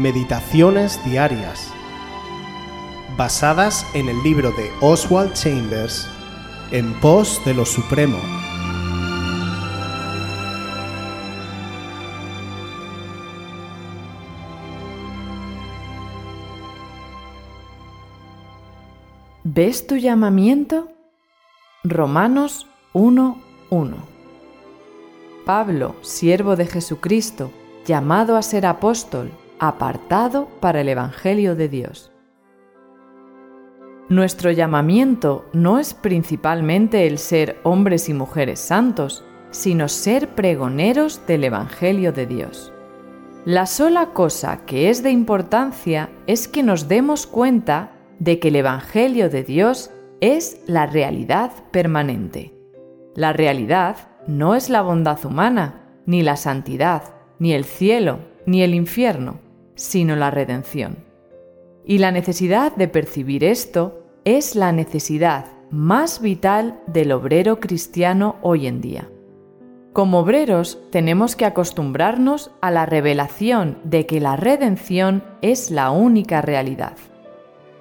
Meditaciones Diarias, basadas en el libro de Oswald Chambers, En pos de lo Supremo. ¿Ves tu llamamiento? Romanos 1.1 Pablo, siervo de Jesucristo, llamado a ser apóstol, apartado para el Evangelio de Dios. Nuestro llamamiento no es principalmente el ser hombres y mujeres santos, sino ser pregoneros del Evangelio de Dios. La sola cosa que es de importancia es que nos demos cuenta de que el Evangelio de Dios es la realidad permanente. La realidad no es la bondad humana, ni la santidad, ni el cielo, ni el infierno sino la redención. Y la necesidad de percibir esto es la necesidad más vital del obrero cristiano hoy en día. Como obreros tenemos que acostumbrarnos a la revelación de que la redención es la única realidad.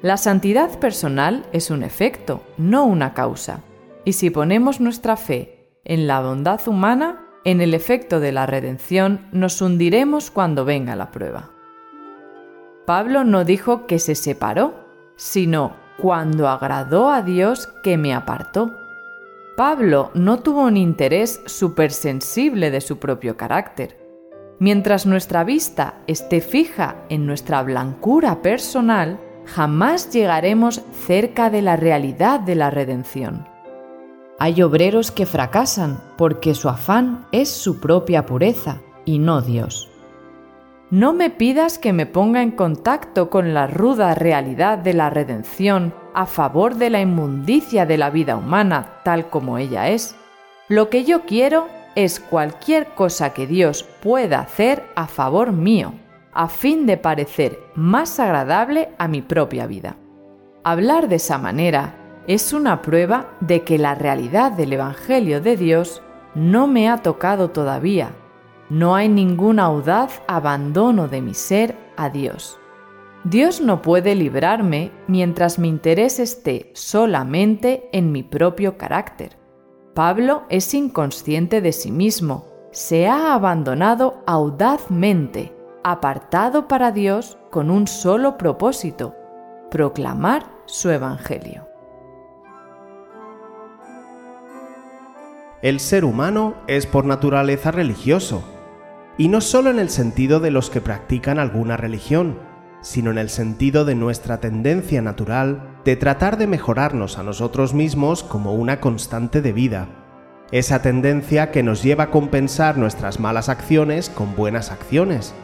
La santidad personal es un efecto, no una causa, y si ponemos nuestra fe en la bondad humana, en el efecto de la redención nos hundiremos cuando venga la prueba. Pablo no dijo que se separó, sino cuando agradó a Dios que me apartó. Pablo no tuvo un interés supersensible de su propio carácter. Mientras nuestra vista esté fija en nuestra blancura personal, jamás llegaremos cerca de la realidad de la redención. Hay obreros que fracasan porque su afán es su propia pureza y no Dios. No me pidas que me ponga en contacto con la ruda realidad de la redención a favor de la inmundicia de la vida humana tal como ella es. Lo que yo quiero es cualquier cosa que Dios pueda hacer a favor mío, a fin de parecer más agradable a mi propia vida. Hablar de esa manera es una prueba de que la realidad del Evangelio de Dios no me ha tocado todavía no hay ningún audaz abandono de mi ser a Dios. Dios no puede librarme mientras mi interés esté solamente en mi propio carácter. Pablo es inconsciente de sí mismo, se ha abandonado audazmente, apartado para Dios con un solo propósito, proclamar su Evangelio. El ser humano es por naturaleza religioso y no solo en el sentido de los que practican alguna religión, sino en el sentido de nuestra tendencia natural de tratar de mejorarnos a nosotros mismos como una constante de vida. Esa tendencia que nos lleva a compensar nuestras malas acciones con buenas acciones.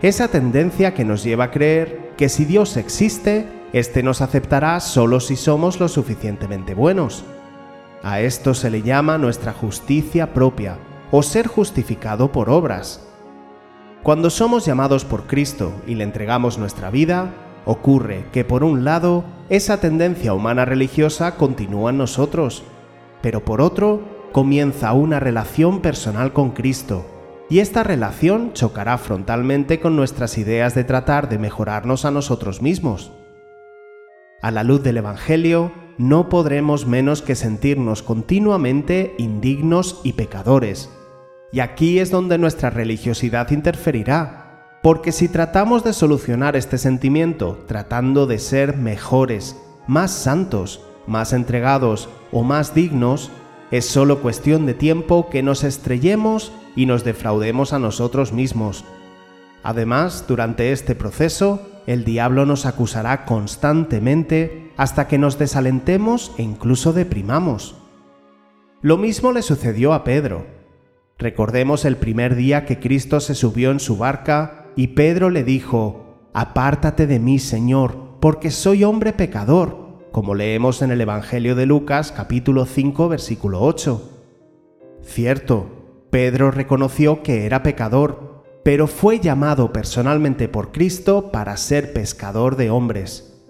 Esa tendencia que nos lleva a creer que si Dios existe, éste nos aceptará solo si somos lo suficientemente buenos. A esto se le llama nuestra justicia propia, o ser justificado por obras. Cuando somos llamados por Cristo y le entregamos nuestra vida, ocurre que por un lado, esa tendencia humana religiosa continúa en nosotros, pero por otro, comienza una relación personal con Cristo, y esta relación chocará frontalmente con nuestras ideas de tratar de mejorarnos a nosotros mismos. A la luz del Evangelio, no podremos menos que sentirnos continuamente indignos y pecadores, y aquí es donde nuestra religiosidad interferirá, porque si tratamos de solucionar este sentimiento tratando de ser mejores, más santos, más entregados o más dignos, es solo cuestión de tiempo que nos estrellemos y nos defraudemos a nosotros mismos. Además, durante este proceso, el diablo nos acusará constantemente hasta que nos desalentemos e incluso deprimamos. Lo mismo le sucedió a Pedro, Recordemos el primer día que Cristo se subió en su barca y Pedro le dijo, Apártate de mí, Señor, porque soy hombre pecador, como leemos en el Evangelio de Lucas capítulo 5 versículo 8. Cierto, Pedro reconoció que era pecador, pero fue llamado personalmente por Cristo para ser pescador de hombres.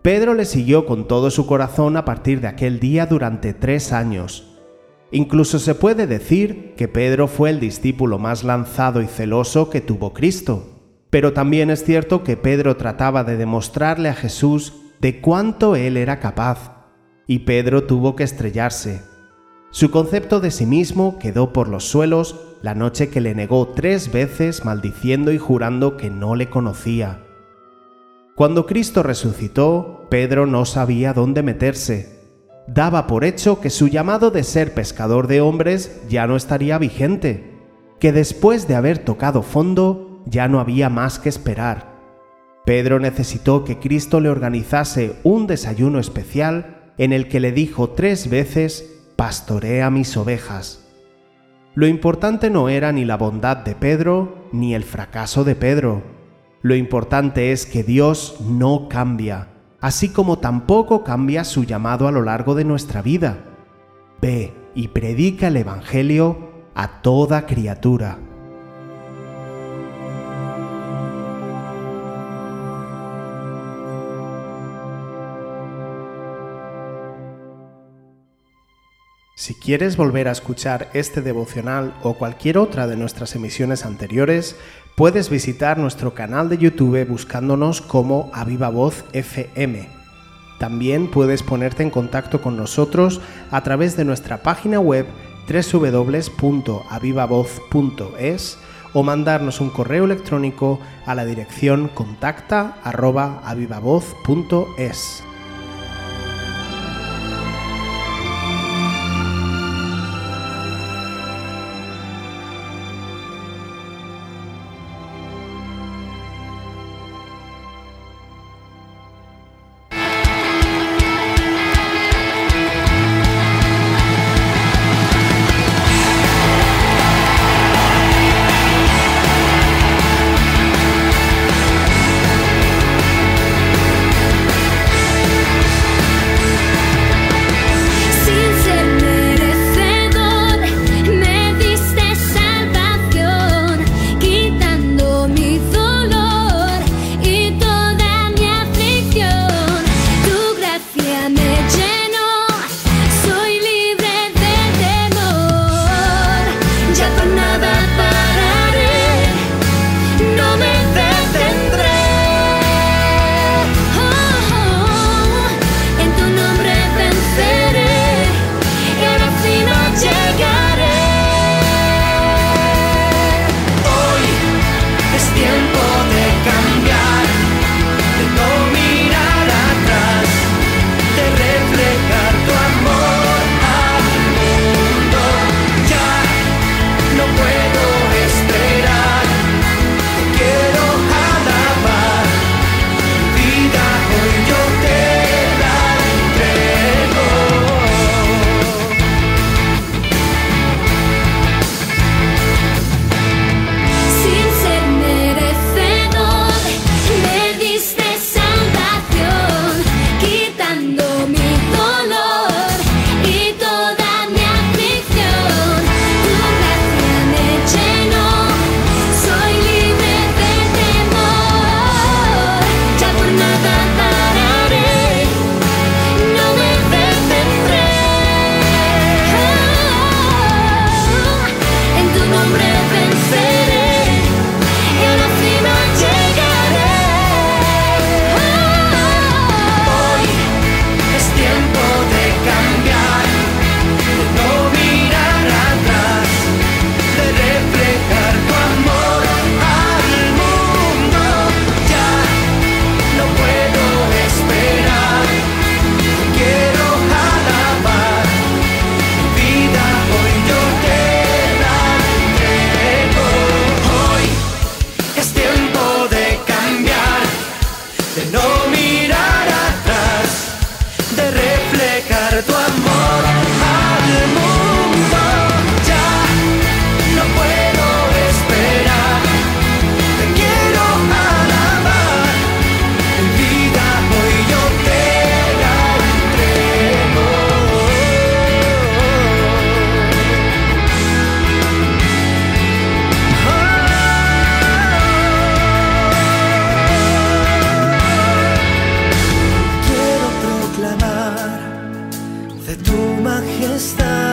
Pedro le siguió con todo su corazón a partir de aquel día durante tres años, Incluso se puede decir que Pedro fue el discípulo más lanzado y celoso que tuvo Cristo. Pero también es cierto que Pedro trataba de demostrarle a Jesús de cuánto él era capaz, y Pedro tuvo que estrellarse. Su concepto de sí mismo quedó por los suelos la noche que le negó tres veces maldiciendo y jurando que no le conocía. Cuando Cristo resucitó, Pedro no sabía dónde meterse. Daba por hecho que su llamado de ser pescador de hombres ya no estaría vigente, que después de haber tocado fondo ya no había más que esperar. Pedro necesitó que Cristo le organizase un desayuno especial en el que le dijo tres veces, pastorea mis ovejas. Lo importante no era ni la bondad de Pedro ni el fracaso de Pedro. Lo importante es que Dios no cambia, así como tampoco cambia su llamado a lo largo de nuestra vida. Ve y predica el Evangelio a toda criatura. Si quieres volver a escuchar este devocional o cualquier otra de nuestras emisiones anteriores, puedes visitar nuestro canal de YouTube buscándonos como Aviva Voz FM. También puedes ponerte en contacto con nosotros a través de nuestra página web www.avivavoz.es o mandarnos un correo electrónico a la dirección contacta@avivavoz.es. de tu majestad.